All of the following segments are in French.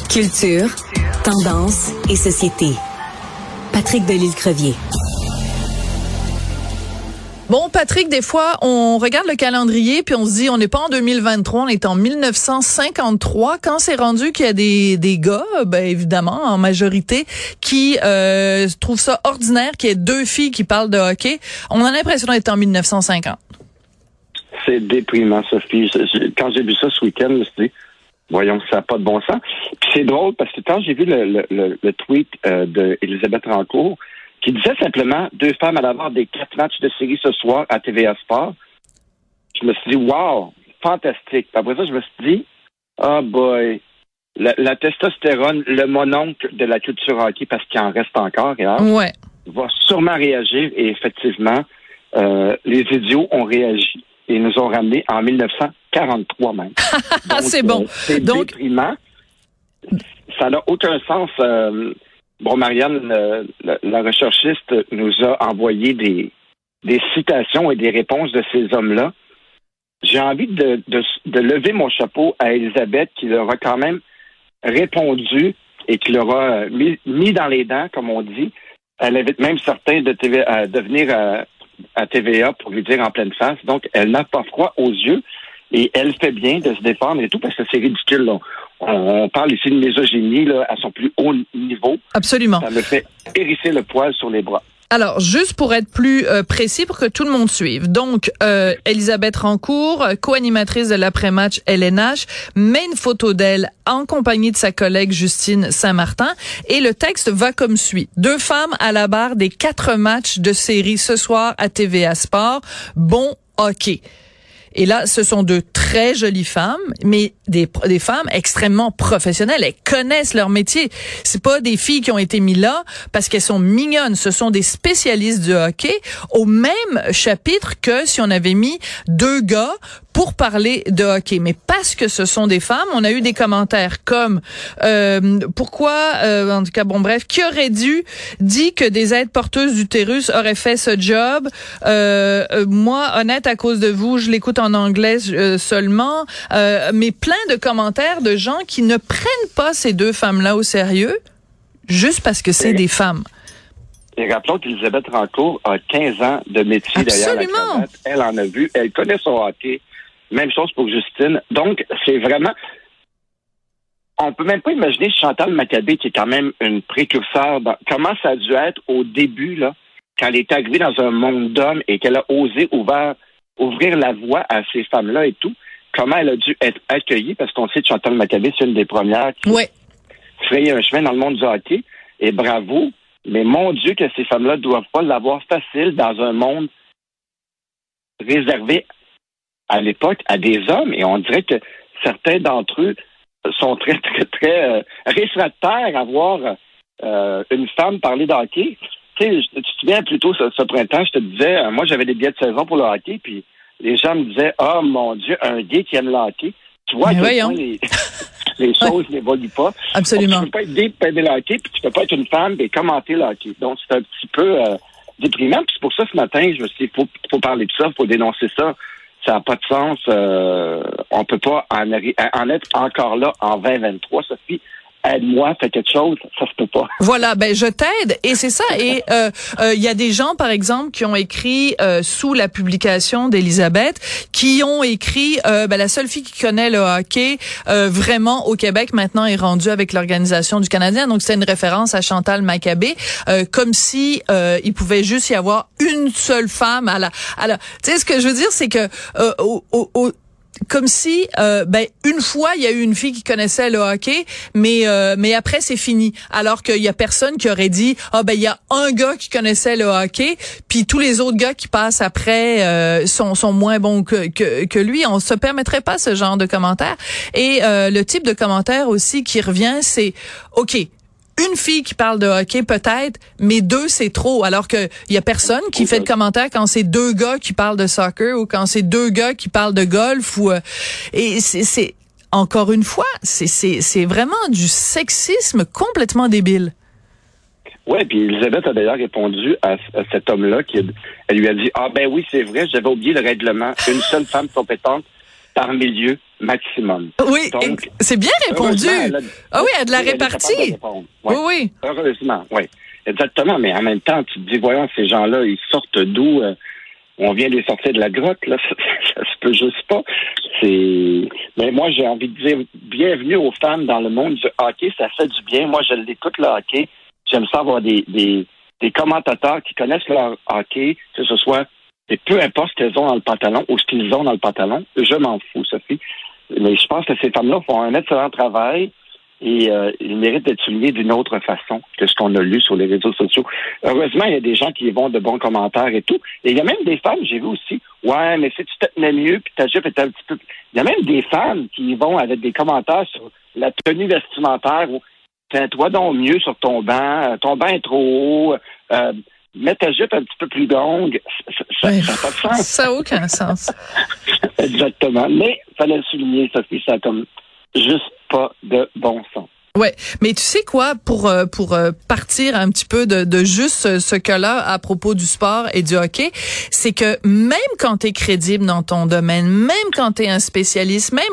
Culture, tendance et société. Patrick Delisle-Crevier. Bon, Patrick, des fois, on regarde le calendrier puis on se dit, on n'est pas en 2023, on est en 1953. Quand c'est rendu qu'il y a des, des gars, ben évidemment, en majorité, qui euh, trouvent ça ordinaire qu'il y ait deux filles qui parlent de hockey, on a l'impression d'être en 1950. C'est déprimant, Sophie. Quand j'ai vu ça ce week-end, je me suis dit, voyons, ça n'a pas de bon sens. Puis c'est drôle parce que quand j'ai vu le, le, le, tweet euh, d'Elisabeth Rancourt, qui disait simplement deux femmes à avoir des quatre matchs de série ce soir à TVA Sport. Je me suis dit, wow, fantastique. après ça, je me suis dit, oh boy, la, testostérone, le mononcle de la culture hockey, parce qu'il en reste encore, ouais. va sûrement réagir. Et effectivement, euh, les idiots ont réagi et nous ont ramenés en 1943 même. c'est bon. Euh, c'est déprimant. Ça n'a aucun sens. Euh, Bon, Marianne, euh, la, recherchiste nous a envoyé des, des citations et des réponses de ces hommes-là. J'ai envie de, de, lever mon chapeau à Elisabeth qui leur a quand même répondu et qui leur a mis, mis dans les dents, comme on dit. Elle avait même certains de, TV, de venir à, à, TVA pour lui dire en pleine face. Donc, elle n'a pas froid aux yeux et elle fait bien de se défendre et tout parce que c'est ridicule. Là on, parle ici de misogynie là, à son plus haut niveau. Absolument. Ça me fait hérisser le poil sur les bras. Alors, juste pour être plus euh, précis, pour que tout le monde suive. Donc, euh, Elisabeth Rancourt, co-animatrice de l'après-match LNH, met une photo d'elle en compagnie de sa collègue Justine Saint-Martin. Et le texte va comme suit. Deux femmes à la barre des quatre matchs de série ce soir à TVA Sport. Bon hockey. Et là, ce sont deux très jolies femmes, mais des, des femmes extrêmement professionnelles. Elles connaissent leur métier. C'est pas des filles qui ont été mises là parce qu'elles sont mignonnes. Ce sont des spécialistes du hockey au même chapitre que si on avait mis deux gars pour parler de hockey. Mais parce que ce sont des femmes, on a eu des commentaires comme euh, pourquoi, euh, en tout cas, bon bref, qui aurait dû dit que des aides porteuses d'utérus auraient fait ce job. Euh, euh moi, honnête, à cause de vous, je l'écoute en anglais euh, seulement. mais plein de commentaires de gens qui ne prennent pas ces deux femmes-là au sérieux juste parce que c'est des femmes. Et rappelons qu'Elisabeth Rancourt a 15 ans de métier derrière la Elle en a vu, elle connaît son hockey. Même chose pour Justine. Donc, c'est vraiment. On peut même pas imaginer Chantal Maccabé, qui est quand même une précurseur. Comment ça a dû être au début, là, quand elle est arrivée dans un monde d'hommes et qu'elle a osé ouvrir la voie à ces femmes-là et tout. Comment elle a dû être accueillie, parce qu'on sait que Chantal Maccabé, c'est une des premières qui ouais. un chemin dans le monde du hockey. Et bravo. Mais mon Dieu, que ces femmes-là ne doivent pas l'avoir facile dans un monde réservé à l'époque à des hommes et on dirait que certains d'entre eux sont très, très, très euh, réfractaires à voir euh, une femme parler de hockey. Tu sais, tu te souviens plus tôt ce, printemps, je te disais, euh, moi j'avais des billets de saison pour le hockey, puis les gens me disaient, oh mon Dieu, un gay qui aime le hockey. Tu vois, les, les choses n'évoluent pas. Absolument. tu peux pas être gay pour aimer le hockey, puis tu peux pas être une femme et commenter le hockey. Donc c'est un petit peu déprimant. Puis c'est pour ça ce matin, je me suis dit, il faut, faut parler de ça, il faut dénoncer ça ça n'a pas de sens. Euh, on peut pas en, en, être encore là en 2023, Sophie aide-moi, fais quelque chose, ça se peut pas. Voilà, ben je t'aide et c'est ça. Et il euh, euh, y a des gens, par exemple, qui ont écrit euh, sous la publication d'Elisabeth, qui ont écrit ben, la seule fille qui connaît le hockey vraiment au Québec maintenant est rendue avec l'organisation du Canadien. Donc c'est une référence à Chantal Maccabé, comme si il pouvait juste y avoir une seule femme à la. À la tu sais ce que je veux dire, c'est que au, au, comme si euh, ben une fois il y a eu une fille qui connaissait le hockey mais euh, mais après c'est fini. Alors qu'il y a personne qui aurait dit ah ben il y a un gars qui connaissait le hockey puis tous les autres gars qui passent après euh, sont sont moins bons que, que que lui. On se permettrait pas ce genre de commentaires. Et le type de commentaire aussi qui revient c'est OK une fille qui parle de hockey peut-être, mais deux c'est trop. Alors que il y a personne qui fait de commentaires quand c'est deux gars qui parlent de soccer ou quand c'est deux gars qui parlent de golf ou euh, et c'est encore une fois c'est c'est vraiment du sexisme complètement débile. Oui, puis Elisabeth a d'ailleurs répondu à, cet homme-là qui elle lui a dit ah ben oui c'est vrai j'avais oublié le règlement une seule femme compétente par milieu maximum. Oui, c'est bien répondu. ah oui, elle a de la répartie. Oui, oui. Heureusement, oui. Exactement, mais en même temps, tu te dis, voyons, ces gens-là, ils sortent d'où? Euh, on vient les sortir de la grotte, là, ça, ça, se peut juste pas. C'est, mais moi, j'ai envie de dire, bienvenue aux femmes dans le monde du hockey, ça fait du bien. Moi, je l'écoute, le hockey. J'aime ça avoir des, des, des commentateurs qui connaissent leur hockey, que ce soit, et peu importe ce qu'elles ont dans le pantalon ou ce qu'ils ont dans le pantalon, je m'en fous, Sophie. Mais je pense que ces femmes-là font un excellent travail et euh, ils méritent d'être soulignés d'une autre façon que ce qu'on a lu sur les réseaux sociaux. Heureusement, il y a des gens qui vont de bons commentaires et tout. Et il y a même des femmes, j'ai vu aussi, ouais, mais si tu te tenais mieux, puis ta jupe était un petit peu... Il y a même des femmes qui vont avec des commentaires sur la tenue vestimentaire ou tiens-toi donc mieux sur ton banc, ton banc est trop haut, euh, mets ta jupe un petit peu plus longue. Ça n'a pas de sens. Ça n'a aucun sens. Exactement. Mais fallait le souligner, Sophie, ça comme juste pas de bon sens. Ouais, mais tu sais quoi pour euh, pour euh, partir un petit peu de, de juste ce cas-là à propos du sport et du hockey, c'est que même quand tu es crédible dans ton domaine, même quand tu es un spécialiste, même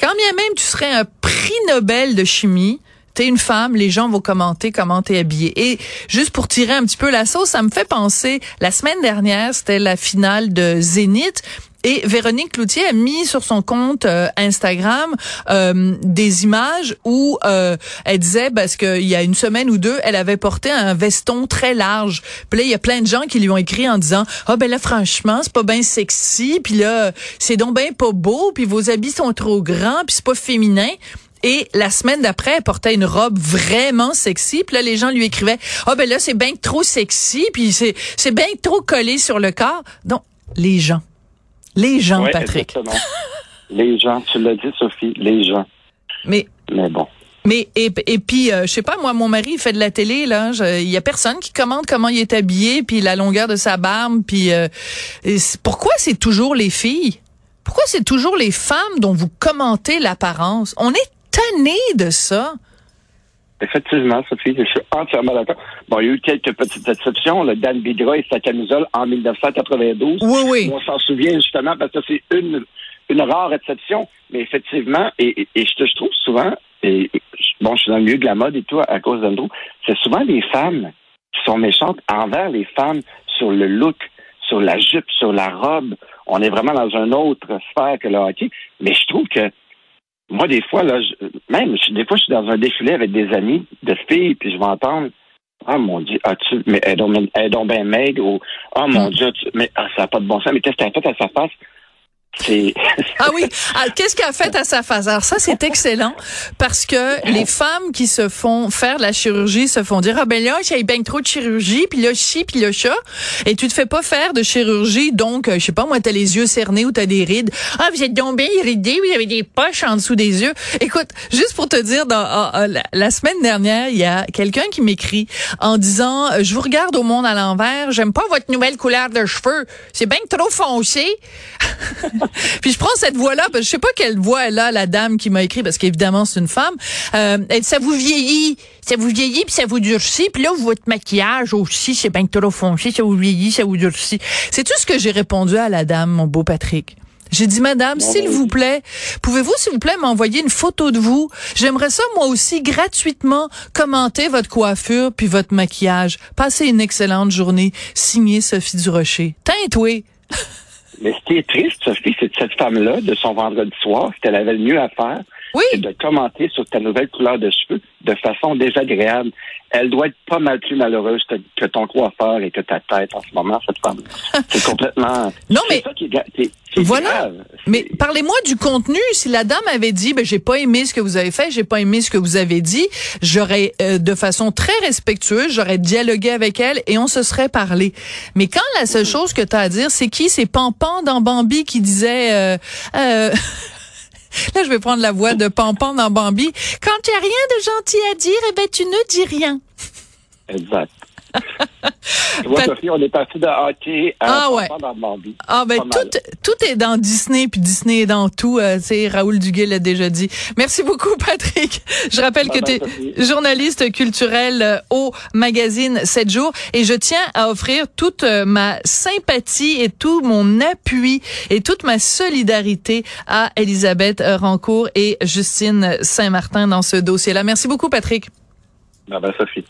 quand bien même tu serais un prix Nobel de chimie, t'es une femme, les gens vont commenter comment t'es habillée. Et juste pour tirer un petit peu la sauce, ça me fait penser, la semaine dernière, c'était la finale de Zénith. Et Véronique Cloutier a mis sur son compte euh, Instagram euh, des images où euh, elle disait parce qu'il y a une semaine ou deux, elle avait porté un veston très large. Puis là, il y a plein de gens qui lui ont écrit en disant "Ah oh, ben là franchement, c'est pas bien sexy, puis là c'est donc bien pas beau, puis vos habits sont trop grands, puis c'est pas féminin." Et la semaine d'après, elle portait une robe vraiment sexy. Puis là, les gens lui écrivaient, ah oh, ben là, c'est bien trop sexy, puis c'est c'est bien trop collé sur le corps. Donc, les gens. Les gens, Patrick. les gens, tu l'as dit, Sophie, les gens. Mais, mais bon. Mais et, et puis euh, je sais pas moi mon mari il fait de la télé là il y a personne qui commande comment il est habillé puis la longueur de sa barbe puis euh, pourquoi c'est toujours les filles? Pourquoi c'est toujours les femmes dont vous commentez l'apparence? On est tanné de ça Effectivement, Sophie, je suis entièrement d'accord. Bon, il y a eu quelques petites exceptions. Le Dan Bigra et sa camisole en 1992. Oui, oui. On s'en souvient justement parce que c'est une, une rare exception. Mais effectivement, et, et, je, je trouve souvent, et bon, je suis dans le milieu de la mode et tout à cause d'Andrew, c'est souvent les femmes qui sont méchantes envers les femmes sur le look, sur la jupe, sur la robe. On est vraiment dans une autre sphère que le hockey. Mais je trouve que moi, des fois, là, même, des fois, je suis dans un défilé avec des amis de filles, puis je vais entendre Ah mon Dieu, as-tu, mais elle est donc bien maigre, ou Ah mon hmm. Dieu, mais ah, ça n'a pas de bon sens, mais qu'est-ce qu'elle a fait à sa face? ah oui, ah, qu'est-ce qu'elle a fait à sa face? Alors ça c'est excellent parce que les femmes qui se font faire la chirurgie se font dire ah ben là j'ai bien trop de chirurgie puis là chi puis le chat et tu te fais pas faire de chirurgie donc euh, je sais pas moi t'as les yeux cernés ou t'as des rides. Ah vous êtes donc bien iridés vous avez des poches en dessous des yeux. Écoute juste pour te dire ah, ah, la, semaine dernière il y a quelqu'un qui m'écrit en disant je vous regarde au monde à l'envers j'aime pas votre nouvelle couleur de cheveux. C'est bien trop foncé puis je prends cette voix-là, parce que je sais pas quelle voix elle a, la dame qui m'a écrit, parce qu'évidemment c'est une femme. Euh, ça vous vieillit, ça vous vieillit, puis ça vous durcit. Puis là, votre maquillage aussi, c'est bien trop foncé, ça vous vieillit, ça vous durcit. C'est tout ce que j'ai répondu à la dame, mon beau Patrick? J'ai dit, Madame, s'il vous plaît, pouvez-vous, s'il vous plaît, m'envoyer une photo de vous? J'aimerais ça, moi aussi, gratuitement, commenter votre coiffure puis votre maquillage. Passez une excellente journée. Signé Sophie Durocher. Teinte, mais ce qui est triste, Sophie, c'est que cette femme-là, de son vendredi soir, ce qu'elle avait le mieux à faire, c'est de commenter sur ta nouvelle couleur de cheveux de façon désagréable. Elle doit être pas mal plus malheureuse que, ton coiffeur et que ta tête en ce moment, cette femme. c'est complètement. Non, mais. Ça qui est, voilà. Mais parlez-moi du contenu. Si la dame avait dit, ben j'ai pas aimé ce que vous avez fait, j'ai pas aimé ce que vous avez dit, j'aurais euh, de façon très respectueuse, j'aurais dialogué avec elle et on se serait parlé. Mais quand la seule chose que tu as à dire, c'est qui? C'est Pampan dans Bambi qui disait. Euh, euh, Là, je vais prendre la voix de Pampan dans Bambi. Quand tu as rien de gentil à dire, eh ben, tu ne dis rien. Exact. Tu vois, Sophie, on est passé de hockey à Ah ouais. dans. Ah ben tout tout est dans Disney puis Disney est dans tout. Euh, sais, Raoul Duguay l'a déjà dit. Merci beaucoup Patrick. Je rappelle que tu es journaliste culturel euh, au magazine 7 jours et je tiens à offrir toute euh, ma sympathie et tout mon appui et toute ma solidarité à Elisabeth euh, Rancourt et Justine Saint-Martin dans ce dossier-là. Merci beaucoup Patrick. Bye bye, Sophie.